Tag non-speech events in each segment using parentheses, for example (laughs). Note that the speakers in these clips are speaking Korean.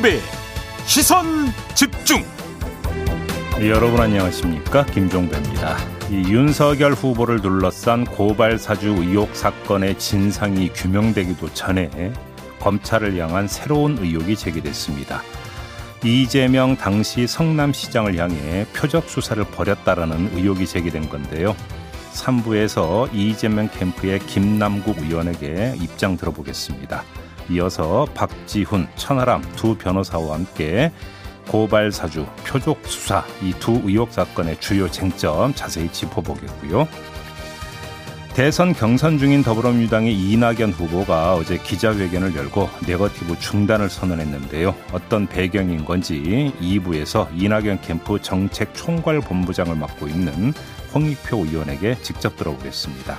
김종배 시선 집중. 여러분 안녕하십니까 김종배입니다. 이 윤석열 후보를 둘러싼 고발 사주 의혹 사건의 진상이 규명되기도 전에 검찰을 향한 새로운 의혹이 제기됐습니다. 이재명 당시 성남시장을 향해 표적 수사를 벌였다라는 의혹이 제기된 건데요. 3부에서 이재명 캠프의 김남국 의원에게 입장 들어보겠습니다. 이어서 박지훈, 천하람 두 변호사와 함께 고발 사주, 표적 수사 이 두 의혹 사건의 주요 쟁점 자세히 짚어보겠고요. 대선 경선 중인 더불어민주당의 이낙연 후보가 어제 기자회견을 열고 네거티브 중단을 선언했는데요. 어떤 배경인 건지 2부에서 이낙연 캠프 정책 총괄 본부장을 맡고 있는 홍익표 의원에게 직접 들어보겠습니다.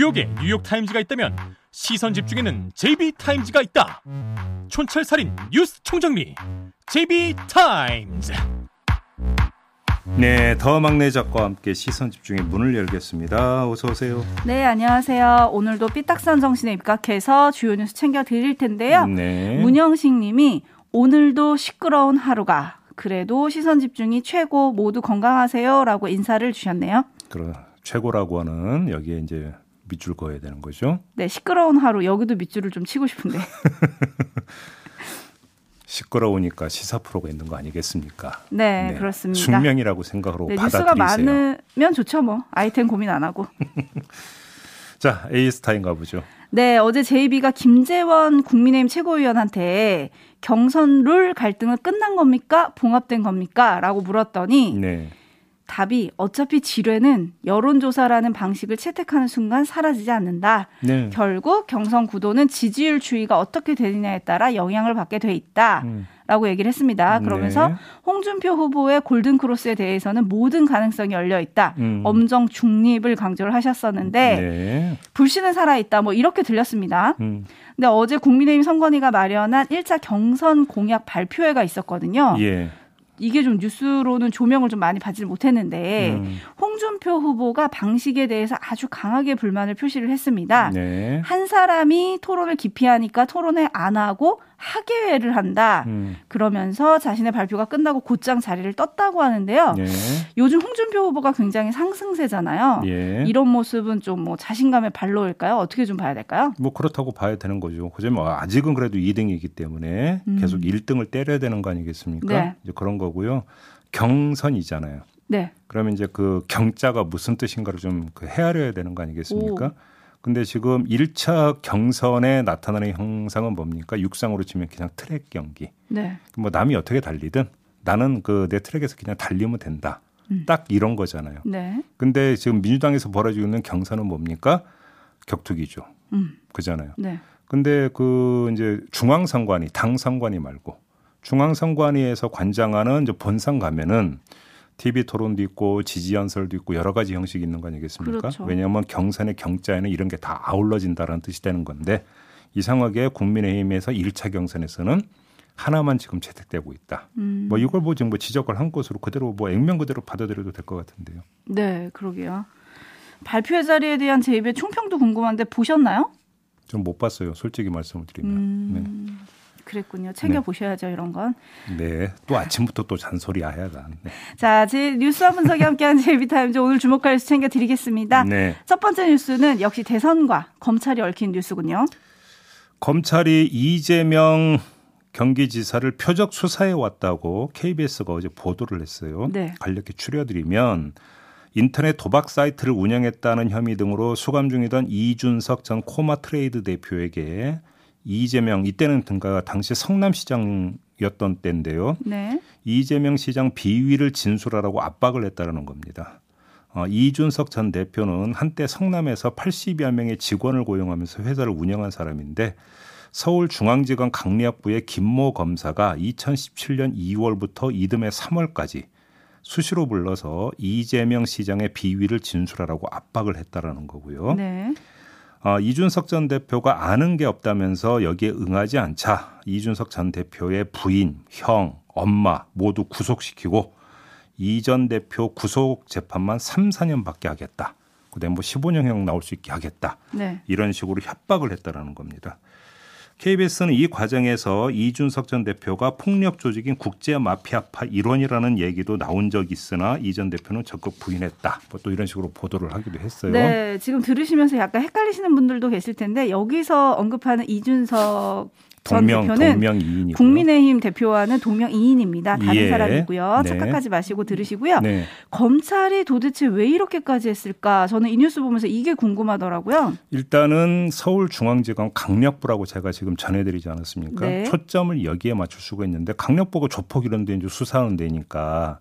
뉴욕에 뉴욕타임즈가 있다면 시선 집중에는 JB타임즈가 있다. 촌철살인 뉴스 총정리 JB타임즈. 네, 더 막내 작가와 함께 시선 집중의 문을 열겠습니다. 어서 오세요. 네, 안녕하세요. 오늘도 삐딱선 정신에 입각해서 주요 뉴스 챙겨 드릴 텐데요. 네. 문영식 님이 오늘도 시끄러운 하루가 그래도 시선 집중이 최고 모두 건강하세요라고 인사를 주셨네요. 그럼 최고라고 하는 여기에 이제 밑줄 그어야 되는 거죠. 네, 시끄러운 하루 여기도 밑줄을 좀 치고 싶은데. (laughs) 시끄러우니까 시사 프로가 있는 거 아니겠습니까? 네, 그렇습니다. 숙명이라고 생각으로 네, 받아들이세요. 뉴스가 많으면 좋죠, 뭐. 아이템 고민 안 하고. (laughs) 자, 에이스타인 가 보죠. 네, 어제 JB가 김재원 국민의힘 최고위원한테 경선 룰 갈등은 끝난 겁니까? 봉합된 겁니까? 라고 물었더니 네. 답이 어차피 지뢰는 여론조사라는 방식을 채택하는 순간 사라지지 않는다. 네. 결국 경선 구도는 지지율 추이가 어떻게 되느냐에 따라 영향을 받게 돼 있다. 음. 라고 얘기를 했습니다. 그러면서 네. 홍준표 후보의 골든크로스에 대해서는 모든 가능성이 열려 있다. 음. 엄정 중립을 강조를 하셨었는데 네. 불씨는 살아 있다. 뭐 이렇게 들렸습니다. 음. 근데 어제 국민의힘 선관위가 마련한 1차 경선 공약 발표회가 있었거든요. 예. 이게 좀 뉴스로는 조명을 좀 많이 받지 못했는데 음. 홍준표 후보가 방식에 대해서 아주 강하게 불만을 표시를 했습니다. 네. 한 사람이 토론을 기피하니까 토론회 안 하고 하계회를 한다. 음. 그러면서 자신의 발표가 끝나고 곧장 자리를 떴다고 하는데요. 네. 요즘 홍준표 후보가 굉장히 상승세잖아요. 예. 이런 모습은 좀 뭐 자신감의 발로일까요? 어떻게 좀 봐야 될까요? 뭐 그렇다고 봐야 되는 거죠. 하지만 아직은 그래도 2등이기 때문에 음. 계속 1등을 때려야 되는 거 아니겠습니까? 네. 이제 그런 거고요. 경선이잖아요. 네. 그러면 이제 그 경자가 무슨 뜻인가를 좀 그 헤아려야 되는 거 아니겠습니까? 오. 근데 지금 1차 경선에 나타나는 형상은 뭡니까? 육상으로 치면 그냥 트랙 경기. 네. 뭐 남이 어떻게 달리든 나는 그 내 트랙에서 그냥 달리면 된다. 음. 딱 이런 거잖아요. 네. 근데 지금 민주당에서 벌어지고 있는 경선은 뭡니까? 격투기죠. 음. 그잖아요. 네. 근데 그 이제 중앙선관위, 당선관위 말고 중앙선관위에서 관장하는 이제 본상 가면은 TV 토론도 있고 지지 연설도 있고 여러 가지 형식이 있는 거 아니겠습니까? 그렇죠. 왜냐하면 경선의 경자에는 이런 게 다 아울러진다라는 뜻이 되는 건데 이상하게 국민의힘에서 1차 경선에서는 하나만 지금 채택되고 있다. 음. 뭐 이걸 뭐 지금 뭐 지적을 한 것으로 그대로 뭐 액면 그대로 받아들여도 될 것 같은데요. 네, 그러게요. 발표회 자리에 대한 제입의 총평도 궁금한데 보셨나요? 좀 못 봤어요. 솔직히 말씀을 드리면. 음, 그랬군요. 챙겨 네. 보셔야죠, 이런 건. 네. 네. 또 아침부터 또 잔소리 아야가. 네. 자, 제 뉴스와 분석이 함께하는 JB TIMES 오늘 주목할 뉴스 챙겨 드리겠습니다. 네. 첫 번째 뉴스는 역시 대선과 검찰이 얽힌 뉴스군요. 검찰이 이재명 경기지사를 표적 수사해 왔다고 KBS가 어제 보도를 했어요. 네. 간략히 추려드리면 인터넷 도박 사이트를 운영했다는 혐의 등으로 수감 중이던 이준석 전 코마 트레이드 대표에게 이재명 이때는 등가 당시 성남시장이었던 때인데요. 네. 이재명 시장 비위를 진술하라고 압박을 했다는 겁니다. 어, 이준석 전 대표는 한때 성남에서 80여 명의 직원을 고용하면서 회사를 운영한 사람인데 서울중앙지검 강력부의 김모 검사가 2017년 2월부터 이듬해 3월까지 수시로 불러서 이재명 시장의 비위를 진술하라고 압박을 했다라는 거고요. 네. 어, 이준석 전 대표가 아는 게 없다면서 여기에 응하지 않자 이준석 전 대표의 부인, 형, 엄마 모두 구속시키고 이 전 대표 구속 재판만 3, 4년밖에 하겠다. 그다음에 뭐 15년형 나올 수 있게 하겠다. 네. 이런 식으로 협박을 했다라는 겁니다. KBS는 이 과정에서 이준석 전 대표가 폭력 조직인 국제 마피아파 일원이라는 얘기도 나온 적이 있으나 이 전 대표는 적극 부인했다. 뭐 또 이런 식으로 보도를 하기도 했어요. 네, 지금 들으시면서 약간 헷갈리시는 분들도 계실 텐데 여기서 언급하는 이준석 전 동명 대표는 동명이인이고요. 국민의힘 대표와는 동명 이인입니다. 다른 예. 사람이고요. 네. 착각하지 마시고 들으시고요. 네. 검찰이 도대체 왜 이렇게까지 했을까? 저는 이 뉴스 보면서 이게 궁금하더라고요. 일단은 서울중앙지검 강력부라고 제가 지금 전해드리지 않았습니까? 네. 초점을 여기에 맞출 수가 있는데 강력부가 조폭 이런 데 이제 수사하는 데니까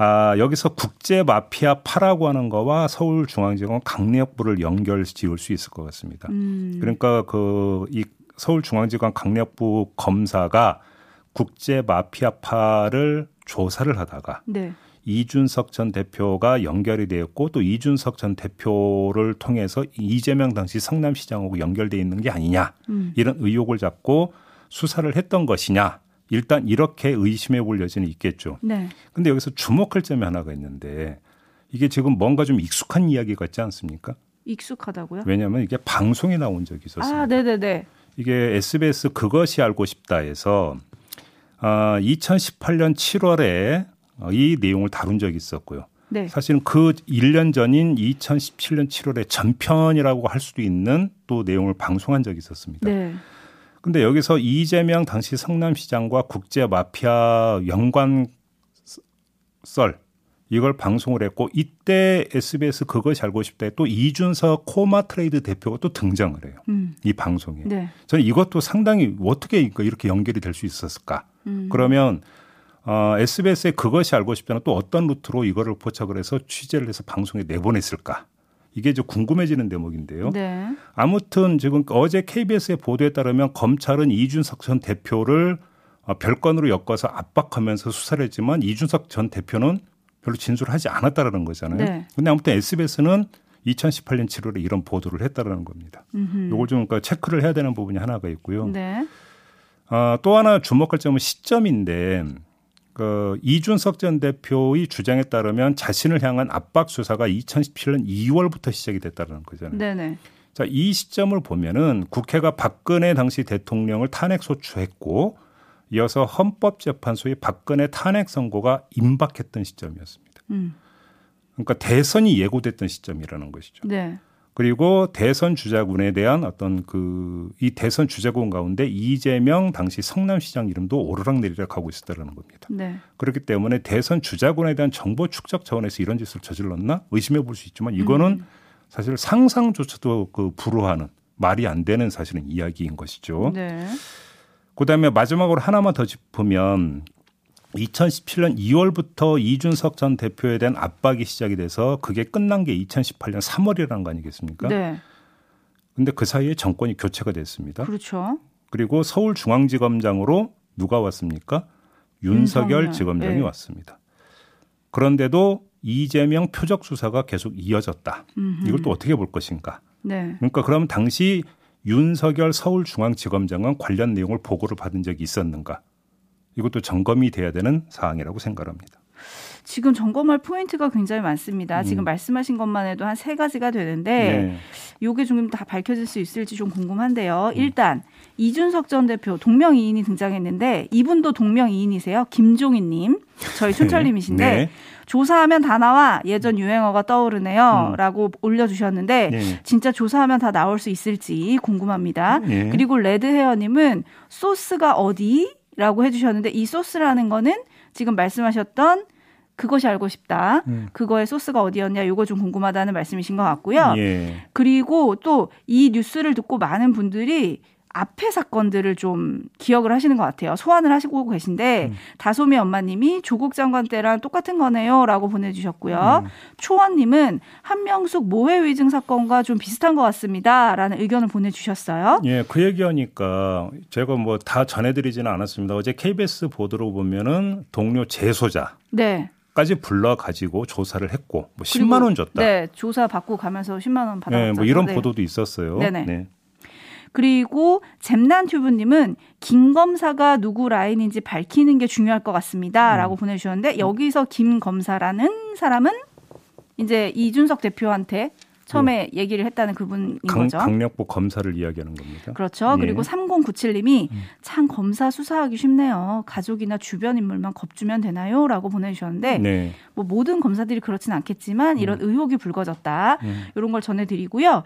아, 여기서 국제 마피아 파라고 하는 거와 서울중앙지검 강력부를 연결 지을 수 있을 것 같습니다. 음, 그러니까 그 이 서울중앙지검 강력부 검사가 국제 마피아파를 조사를 하다가 네. 이준석 전 대표가 연결이 되었고 또 이준석 전 대표를 통해서 이재명 당시 성남시장하고 연결돼 있는 게 아니냐 음. 이런 의혹을 잡고 수사를 했던 것이냐 일단 이렇게 의심해 볼 여지는 있겠죠. 네. 근데 여기서 주목할 점이 하나가 있는데 이게 지금 뭔가 좀 익숙한 이야기 같지 않습니까? 익숙하다고요? 왜냐하면 이게 방송에 나온 적이 있었습니다. 아, 네, 네, 네. 이게 SBS 그것이 알고 싶다에서 아, 2018년 7월에 이 내용을 다룬 적이 있었고요. 네. 사실은 그 1년 전인 2017년 7월에 전편이라고 할 수도 있는 또 내용을 방송한 적이 있었습니다. 네. 근데 여기서 이재명 당시 성남시장과 국제 마피아 연관 썰 이걸 방송을 했고 이때 SBS 그것이 알고 싶다에 또 이준석 코마 트레이드 대표가 또 등장을 해요. 음. 이 방송에. 네. 저는 이것도 상당히 어떻게 이렇게 연결이 될 수 있었을까? 음. 그러면 어, SBS의 그것이 알고 싶다는 또 어떤 루트로 이거를 포착을 해서 취재를 해서 방송에 내보냈을까? 이게 좀 궁금해지는 대목인데요. 네. 아무튼 지금 어제 KBS의 보도에 따르면 검찰은 이준석 전 대표를 어, 별건으로 엮어서 압박하면서 수사를 했지만 이준석 전 대표는 별로 진술하지 않았다라는 거잖아요. 네. 근데 아무튼 SBS는 2018년 7월에 이런 보도를 했다라는 겁니다. 음흠. 요걸 좀 그러니까 체크를 해야 되는 부분이 하나가 있고요. 네. 아, 또 하나 주목할 점은 시점인데 그 이준석 전 대표의 주장에 따르면 자신을 향한 압박 수사가 2017년 2월부터 시작이 됐다는 거잖아요. 네, 네. 자, 이 시점을 보면은 국회가 박근혜 당시 대통령을 탄핵 소추했고 이어서 헌법재판소의 박근혜 탄핵 선고가 임박했던 시점이었습니다. 음. 그러니까 대선이 예고됐던 시점이라는 것이죠. 네. 그리고 대선 주자군에 대한 어떤 그 이 대선 주자군 가운데 이재명 당시 성남시장 이름도 오르락내리락 하고 있었다는 겁니다. 네. 그렇기 때문에 대선 주자군에 대한 정보 축적 차원에서 이런 짓을 저질렀나 의심해 볼 수 있지만 이거는 사실 상상조차도 그 불허하는 말이 안 되는 사실은 이야기인 것이죠. 네. 그다음에 마지막으로 하나만 더 짚으면 2017년 2월부터 이준석 전 대표에 대한 압박이 시작이 돼서 그게 끝난 게 2018년 3월이라는 거 아니겠습니까? 네. 근데 그 사이에 정권이 교체가 됐습니다. 그렇죠. 그리고 서울중앙지검장으로 누가 왔습니까? 윤석열 윤석열. 지검장이 네. 왔습니다. 그런데도 이재명 표적 수사가 계속 이어졌다. 음흠. 이걸 또 어떻게 볼 것인가? 네. 그러니까 그럼 당시 윤석열 서울중앙지검장은 관련 내용을 보고를 받은 적이 있었는가? 이것도 점검이 돼야 되는 사항이라고 생각합니다. 지금 점검할 포인트가 굉장히 많습니다. 음. 지금 말씀하신 것만 해도 한 세 가지가 되는데 네. 요게 좀다 밝혀질 수 있을지 좀 음. 궁금한데요. 일단 이준석 전 대표 동명이인이 등장했는데 이분도 동명이인이세요. 김종인 님, 저희 촌철님이신데 네. 조사하면 다 나와 예전 유행어가 음. 떠오르네요.라고 올려주셨는데 네. 진짜 조사하면 다 나올 수 있을지 궁금합니다. 네. 그리고 레드헤어님은 소스가 어디?라고 해주셨는데 이 소스라는 거는 지금 말씀하셨던 그것이 알고 싶다. 음. 그거의 소스가 어디였냐? 요거 좀 궁금하다는 말씀이신 것 같고요. 예. 그리고 또 이 뉴스를 듣고 많은 분들이 앞에 사건들을 좀 기억을 하시는 것 같아요. 소환을 하시고 계신데 음. 다솜이 엄마님이 조국 장관 때랑 똑같은 거네요라고 보내주셨고요. 음. 초원님은 한명숙 모해 위증 사건과 좀 비슷한 것 같습니다라는 의견을 보내주셨어요. 예, 그 얘기하니까 제가 뭐 다 전해드리지는 않았습니다. 어제 KBS 보도로 보면은 동료 재소자. 네. 까지 불러 가지고 조사를 했고 뭐 10만 원 줬다. 네, 조사 받고 가면서 10만 원 받았죠. 네, 뭐 이런 네. 보도도 있었어요. 네네. 네. 그리고 잼난 튜브님은 김 검사가 누구 라인인지 밝히는 게 중요할 것 같습니다.라고 음. 보내주셨는데 여기서 김 검사라는 사람은 이제 이준석 대표한테 처음에 네. 얘기를 했다는 그분인 강, 거죠. 강력부 검사를 이야기하는 겁니다. 그렇죠. 예. 그리고 3097님이 음. 참 검사 수사하기 쉽네요. 가족이나 주변 인물만 겁주면 되나요? 라고 보내주셨는데 네. 뭐 모든 검사들이 그렇지는 않겠지만 이런 음. 의혹이 불거졌다. 음. 이런 걸 전해드리고요.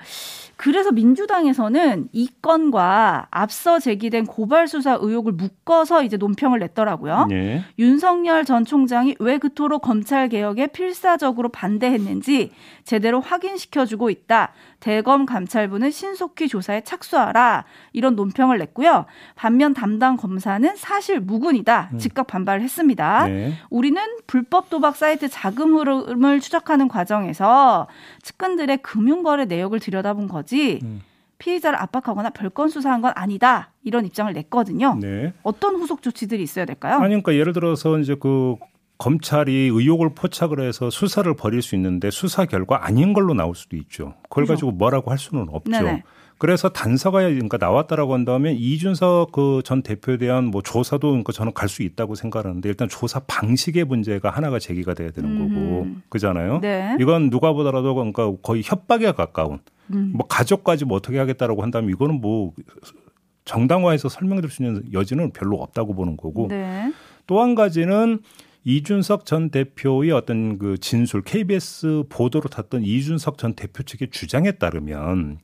그래서 민주당에서는 이 건과 앞서 제기된 고발 수사 의혹을 묶어서 이제 논평을 냈더라고요. 네. 윤석열 전 총장이 왜 그토록 검찰 개혁에 필사적으로 반대했는지 제대로 확인시켜 주고 있다. 대검 감찰부는 신속히 조사에 착수하라. 이런 논평을 냈고요. 반면 담당 검사는 사실 무근이다. 음. 즉각 반발을 했습니다. 네. 우리는 불법 도박 사이트 자금 흐름을 추적하는 과정에서 측근들의 금융거래 내역을 들여다본 거지. 음. 피의자를 압박하거나 별건 수사한 건 아니다. 이런 입장을 냈거든요. 네. 어떤 후속 조치들이 있어야 될까요? 아니, 그러니까 예를 들어서 이제 그 검찰이 의혹을 포착을 해서 수사를 벌일 수 있는데 수사 결과 아닌 걸로 나올 수도 있죠. 그걸 그렇죠. 가지고 뭐라고 할 수는 없죠. 네네. 그래서 단서가 그러니까 나왔다라고 한다면 이준석 그 전 대표에 대한 뭐 조사도 그러니까 저는 갈 수 있다고 생각하는데 일단 조사 방식의 문제가 하나가 제기가 돼야 되는 음. 거고 그잖아요. 네. 이건 누가 보더라도 그러니까 거의 협박에 가까운 음. 뭐 가족까지 뭐 어떻게 하겠다라고 한다면 이거는 뭐 정당화해서 설명드릴 수 있는 여지는 별로 없다고 보는 거고 네. 또한 가지는 이준석 전 대표의 어떤 그 진술 KBS 보도로 탔던 이준석 전 대표 측의 주장에 따르면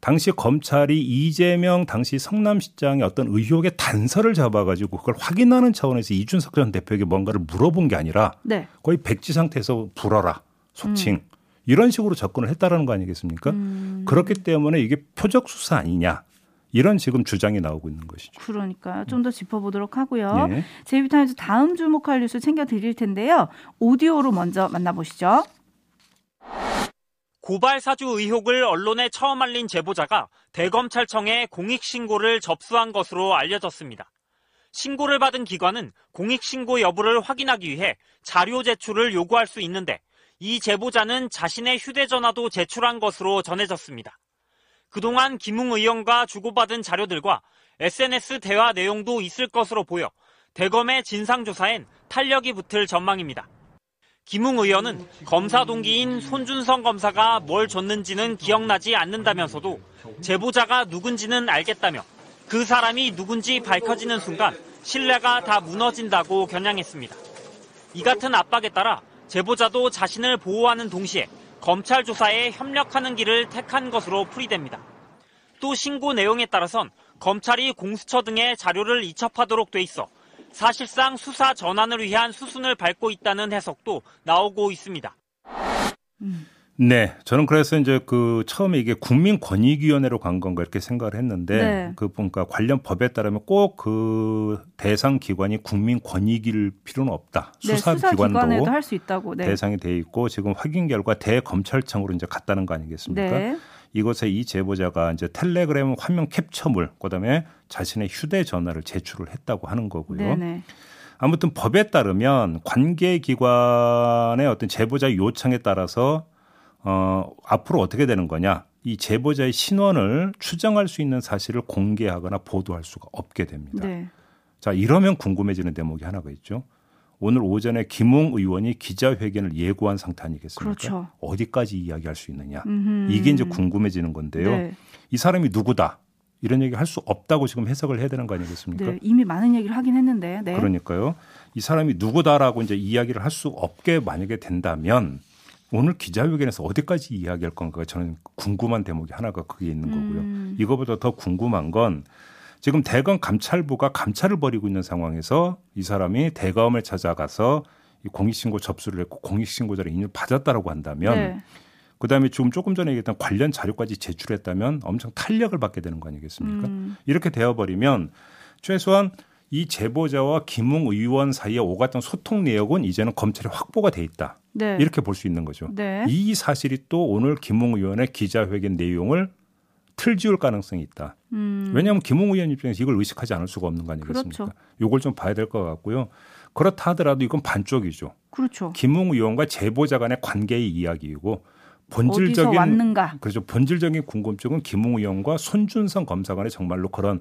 당시 검찰이 이재명 당시 성남시장의 어떤 의혹의 단서를 잡아가지고 그걸 확인하는 차원에서 이준석 전 대표에게 뭔가를 물어본 게 아니라 네. 거의 백지 상태에서 불어라 속칭 음. 이런 식으로 접근을 했다라는 거 아니겠습니까? 음. 그렇기 때문에 이게 표적 수사 아니냐 이런 지금 주장이 나오고 있는 것이죠. 그러니까요. 좀더 짚어보도록 하고요. 네. 제이비타임즈 다음 주목할 뉴스 챙겨 드릴 텐데요. 오디오로 먼저 만나보시죠. 고발 사주 의혹을 언론에 처음 알린 제보자가 대검찰청에 공익신고를 접수한 것으로 알려졌습니다. 신고를 받은 기관은 공익신고 여부를 확인하기 위해 자료 제출을 요구할 수 있는데 이 제보자는 자신의 휴대전화도 제출한 것으로 전해졌습니다. 그동안 김웅 의원과 주고받은 자료들과 SNS 대화 내용도 있을 것으로 보여 대검의 진상조사엔 탄력이 붙을 전망입니다. 김웅 의원은 검사 동기인 손준성 검사가 뭘 줬는지는 기억나지 않는다면서도 제보자가 누군지는 알겠다며 그 사람이 누군지 밝혀지는 순간 신뢰가 다 무너진다고 겨냥했습니다. 이 같은 압박에 따라 제보자도 자신을 보호하는 동시에 검찰 조사에 협력하는 길을 택한 것으로 풀이됩니다. 또 신고 내용에 따라선 검찰이 공수처 등의 자료를 이첩하도록 돼 있어 사실상 수사 전환을 위한 수순을 밟고 있다는 해석도 나오고 있습니다. 네, 저는 그래서 이제 그 처음에 이게 국민권익위원회로 간 건가 이렇게 생각을 했는데 네. 그 보니까 관련 법에 따르면 꼭 그 대상 기관이 국민권익일 필요는 없다. 네, 수사 기관도 할 수 있다고 네. 대상이 돼 있고 지금 확인 결과 대검찰청으로 이제 갔다는 거 아니겠습니까? 네. 이곳에 이 제보자가 이제 텔레그램 화면 캡처물 그다음에 자신의 휴대전화를 제출을 했다고 하는 거고요. 네네. 아무튼 법에 따르면 관계기관의 어떤 제보자 요청에 따라서 어, 앞으로 어떻게 되는 거냐. 이 제보자의 신원을 추정할 수 있는 사실을 공개하거나 보도할 수가 없게 됩니다. 네. 자, 이러면 궁금해지는 대목이 하나가 있죠. 오늘 오전에 김웅 의원이 기자회견을 예고한 상태 아니겠습니까? 그렇죠. 어디까지 이야기할 수 있느냐. 음흠. 이게 이제 궁금해지는 건데요. 네. 이 사람이 누구다. 이런 얘기 할 수 없다고 지금 해석을 해야 되는 거 아니겠습니까? 네, 이미 많은 얘기를 하긴 했는데. 네. 그러니까요. 이 사람이 누구다라고 이제 이야기를 할 수 없게 만약에 된다면 오늘 기자회견에서 어디까지 이야기할 건가 저는 궁금한 대목이 하나가 그게 있는 거고요. 음. 이거보다 더 궁금한 건 지금 대검 감찰부가 감찰을 벌이고 있는 상황에서 이 사람이 대검을 찾아가서 공익신고 접수를 했고 공익신고자를 인율 받았다라고 한다면 네. 그다음에 지금 조금 전에 얘기했던 관련 자료까지 제출했다면 엄청 탄력을 받게 되는 거 아니겠습니까? 음. 이렇게 되어 버리면 최소한 이 제보자와 김웅 의원 사이에 오갔던 소통 내역은 이제는 검찰에 확보가 돼 있다. 네. 이렇게 볼 수 있는 거죠. 네. 이 사실이 또 오늘 김웅 의원의 기자회견 내용을 틀지울 가능성이 있다. 음. 왜냐하면 김웅 의원 입장에서 이걸 의식하지 않을 수가 없는 거 아니겠습니까? 그렇죠. 이걸 좀 봐야 될 것 같고요. 그렇다 하더라도 이건 반쪽이죠. 그렇죠. 김웅 의원과 제보자 간의 관계의 이야기이고 본질적인? 그렇죠. 본질적인 궁금증은 김웅 의원과 손준성 검사 간의 정말로 그런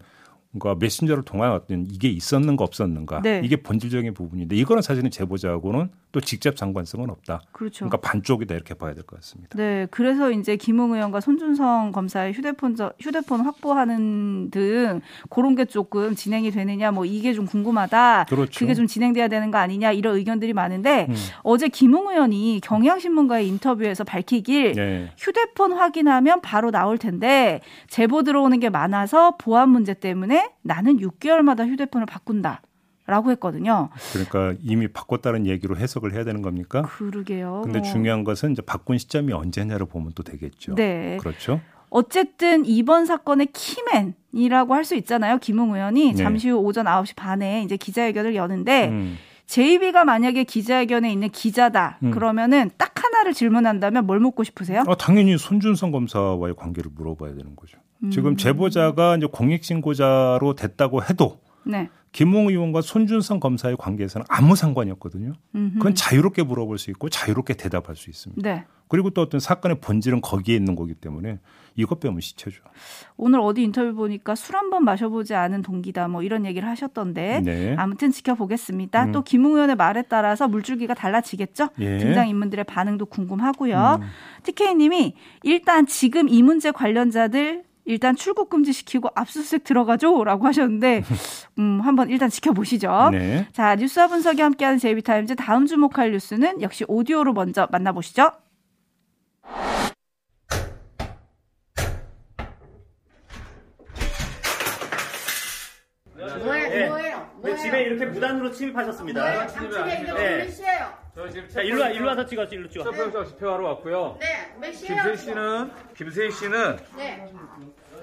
그러니까 메신저를 통한 어떤 이게 있었는가 없었는가 네. 이게 본질적인 부분인데 이거는 사실은 제보자하고는 또 직접 상관성은 없다. 그렇죠. 그러니까 반쪽이다 이렇게 봐야 될 것 같습니다. 네, 그래서 이제 김웅 의원과 손준성 검사의 휴대폰 휴대폰 확보하는 등 그런 게 조금 진행이 되느냐 뭐 이게 좀 궁금하다. 그렇죠. 그게 좀 진행돼야 되는 거 아니냐 이런 의견들이 많은데 음. 어제 김웅 의원이 경향신문과의 인터뷰에서 밝히길 네. 휴대폰 확인하면 바로 나올 텐데 제보 들어오는 게 많아서 보안 문제 때문에 나는 6개월마다 휴대폰을 바꾼다. 라고 했거든요. 그러니까 이미 바꿨다는 얘기로 해석을 해야 되는 겁니까? 그러게요. 근데 중요한 것은 이제 바꾼 시점이 언제냐로 보면 또 되겠죠. 네. 그렇죠. 어쨌든 이번 사건의 키맨이라고 할 수 있잖아요. 김웅 의원이 네. 잠시 후 오전 9시 반에 이제 기자회견을 여는데 음. 제이비가 만약에 기자회견에 있는 기자다 음. 그러면은 딱 하나를 질문한다면 뭘 묻고 싶으세요? 아, 당연히 손준성 검사와의 관계를 물어봐야 되는 거죠. 음. 지금 제보자가 이제 공익신고자로 됐다고 해도 네. 김웅 의원과 손준성 검사의 관계에서는 아무 상관이 없거든요. 그건 자유롭게 물어볼 수 있고 자유롭게 대답할 수 있습니다. 네. 그리고 또 어떤 사건의 본질은 거기에 있는 거기 때문에 이것 빼면 시체죠. 오늘 어디 인터뷰 보니까 술 한번 마셔보지 않은 동기다 뭐 이런 얘기를 하셨던데 네. 아무튼 지켜보겠습니다. 음. 또 김웅 의원의 말에 따라서 물줄기가 달라지겠죠. 예. 등장 인물들의 반응도 궁금하고요. 음. TK님이 일단 지금 이 문제 관련자들 일단 출국 금지시키고 압수수색 들어가죠라고 하셨는데 (laughs) 음, 한번 일단 지켜보시죠. 네. 자, 뉴스와 분석이 함께하는 제이비타임즈 다음 주목할 뉴스는 역시 오디오로 먼저 만나보시죠. 뭐예요? 네. 뭐예요? 네, 집에 이렇게 무단으로 침입하셨습니다. 뭐예요? 집에 이렇게 몇 시에요? 저 지금 자, 일로 와, 일로 와서 찍어, 일로 찍어. 서평장 집회하러 왔고요. 네, 몇 시에요? 김세희 씨는 김세희 씨는 네.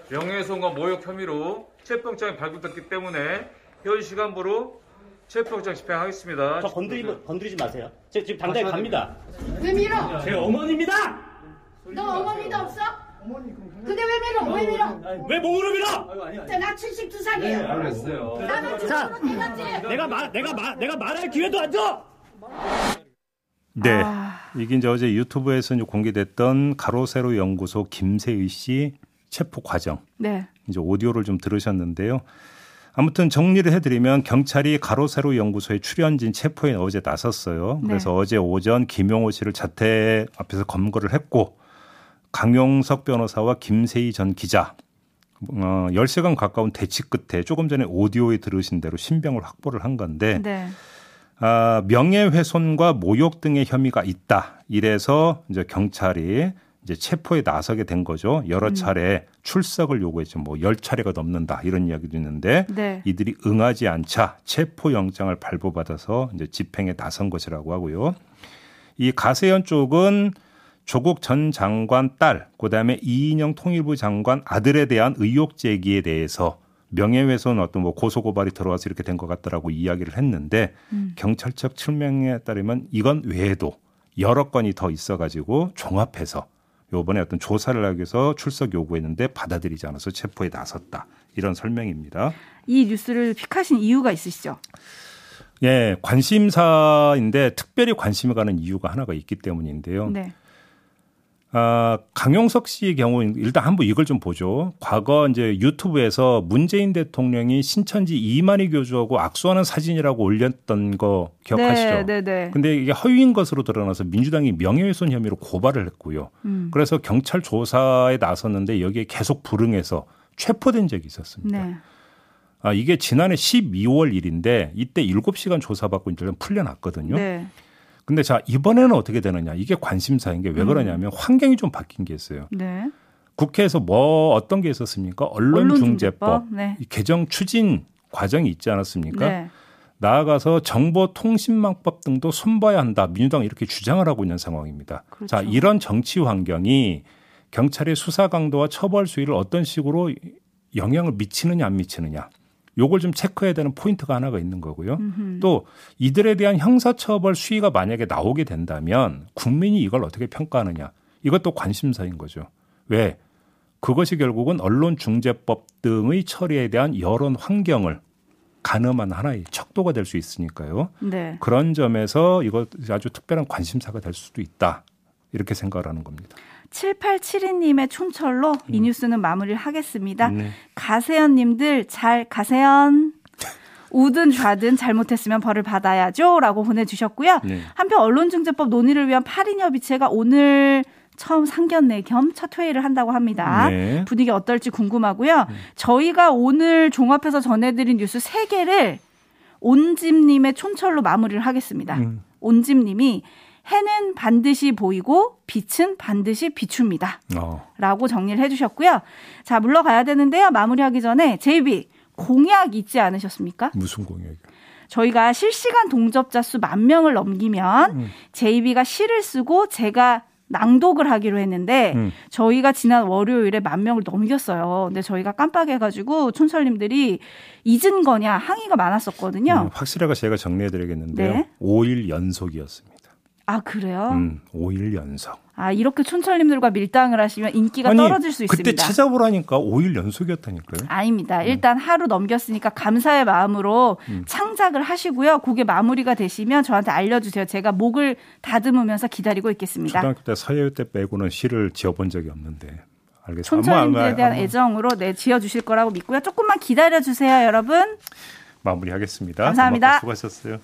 명예훼손과 모욕 혐의로 체포영장이 발부됐기 때문에 현 시간부로 체포영장 집행하겠습니다. 저 건드리, 건드리지 마세요. 제 지금 당장에 갑니다. 왜 밀어? 제 어머니입니다! 너 어머니도 없어? 근데 왜 밀어? 왜 밀어? 왜 몸으로 밀어? 나 72살이에요. 네, 알겠어요. 나는 자, 내가 말, 내가 말, 내가 말할 기회도 안 줘! 네. 아... 이게 이제 어제 유튜브에서 이제 공개됐던 가로세로 연구소 김세의 씨 체포 과정. 네. 이제 오디오를 좀 들으셨는데요. 아무튼 정리를 해드리면 경찰이 가로세로 연구소에 출연진 체포에 어제 나섰어요. 네. 그래서 네. 어제 오전 김용호 씨를 자택 앞에서 검거를 했고 강용석 변호사와 김세희 전 기자 어, 10시간 가까운 대치 끝에 조금 전에 오디오에 들으신 대로 신병을 확보를 한 건데 네. 아, 명예훼손과 모욕 등의 혐의가 있다. 이래서 이제 경찰이 이제 체포에 나서게 된 거죠. 여러 음. 차례 음. 출석을 요구했죠. 뭐 열차례가 넘는다 이런 이야기도 있는데 네. 이들이 응하지 않자 체포 영장을 발부받아서 이제 집행에 나선 것이라고 하고요. 이 가세현 쪽은 조국 전 장관 딸, 그다음에 이인영 통일부 장관 아들에 대한 의혹 제기에 대해서 명예훼손 어떤 뭐 고소 고발이 들어와서 이렇게 된 것 같다라고 이야기를 했는데 음. 경찰 측 출명에 따르면 이건 외에도 여러 건이 더 있어가지고 종합해서 요번에 어떤 조사를 하기 위해서 출석 요구했는데 받아들이지 않아서 체포에 나섰다. 이런 설명입니다. 이 뉴스를 픽하신 이유가 있으시죠? 예, 관심사인데 특별히 관심이 가는 이유가 하나가 있기 때문인데요. 네. 아, 강용석 씨의 경우는 일단 한번 이걸 좀 보죠. 과거 이제 유튜브에서 문재인 대통령이 신천지 이만희 교주하고 악수하는 사진이라고 올렸던 거 기억하시죠? 네, 네, 네. 근데 이게 허위인 것으로 드러나서 민주당이 명예훼손 혐의로 고발을 했고요. 음. 그래서 경찰 조사에 나섰는데 여기에 계속 불응해서 체포된 적이 있었습니다. 네. 아, 이게 지난해 12월 1일인데 이때 7시간 조사받고 이제 풀려났거든요. 네. 근데 자 이번에는 어떻게 되느냐 이게 관심사인 게 왜 그러냐면 음. 환경이 좀 바뀐 게 있어요. 네. 국회에서 뭐 어떤 게 있었습니까? 언론중재법 언론 네. 개정 추진 과정이 있지 않았습니까? 네. 나아가서 정보통신망법 등도 손봐야 한다. 민주당 이렇게 주장을 하고 있는 상황입니다. 그렇죠. 자, 이런 정치 환경이 경찰의 수사 강도와 처벌 수위를 어떤 식으로 영향을 미치느냐 안 미치느냐. 요걸 좀 체크해야 되는 포인트가 하나가 있는 거고요. 음흠. 또 이들에 대한 형사처벌 수위가 만약에 나오게 된다면 국민이 이걸 어떻게 평가하느냐. 이것도 관심사인 거죠. 왜? 그것이 결국은 언론중재법 등의 처리에 대한 여론 환경을 가늠한 하나의 척도가 될 수 있으니까요. 네. 그런 점에서 이거 아주 특별한 관심사가 될 수도 있다. 이렇게 생각을 하는 겁니다. 7872님의 촌철로 음. 이 뉴스는 마무리를 하겠습니다. 네. 가세연님들 잘 가세연. 우든 좌든 잘못했으면 벌을 받아야죠. 라고 보내주셨고요. 네. 한편 언론중재법 논의를 위한 8인 협의체가 오늘 처음 상견례 겸 첫 회의를 한다고 합니다. 네. 분위기 어떨지 궁금하고요. 네. 저희가 오늘 종합해서 전해드린 뉴스 3개를 온집님의 촌철로 마무리를 하겠습니다. 음. 온집님이 해는 반드시 보이고 빛은 반드시 비춥니다. 어. 라고 정리를 해주셨고요. 자, 물러가야 되는데요. 마무리하기 전에 제이비 공약 있지 않으셨습니까? 무슨 공약이요? 저희가 실시간 동접자 수 만 명을 넘기면 음. 제이비가 시를 쓰고 제가 낭독을 하기로 했는데 음. 저희가 지난 월요일에 만 명을 넘겼어요. 근데 저희가 깜빡해가지고 촌설님들이 잊은 거냐 항의가 많았었거든요. 음, 확실하게 제가 정리해드리겠는데요. 네? 5일 연속이었습니다. 아 그래요? 음, 5일 연속. 아 이렇게 촌철님들과 밀당을 하시면 인기가 아니, 떨어질 수 그때 있습니다. 그때 찾아보라니까 5일 연속이었다니까요. 아닙니다. 음. 일단 하루 넘겼으니까 감사의 마음으로 음. 창작을 하시고요. 그게 마무리가 되시면 저한테 알려주세요. 제가 목을 다듬으면서 기다리고 있겠습니다. 초등학교 때 사회회 때 빼고는 시를 지어본 적이 없는데. 알겠습니다. 촌철님들에 대한 애정으로 네 지어주실 거라고 믿고요. 조금만 기다려 주세요, 여러분. 마무리하겠습니다. 감사합니다. 수고하셨어요.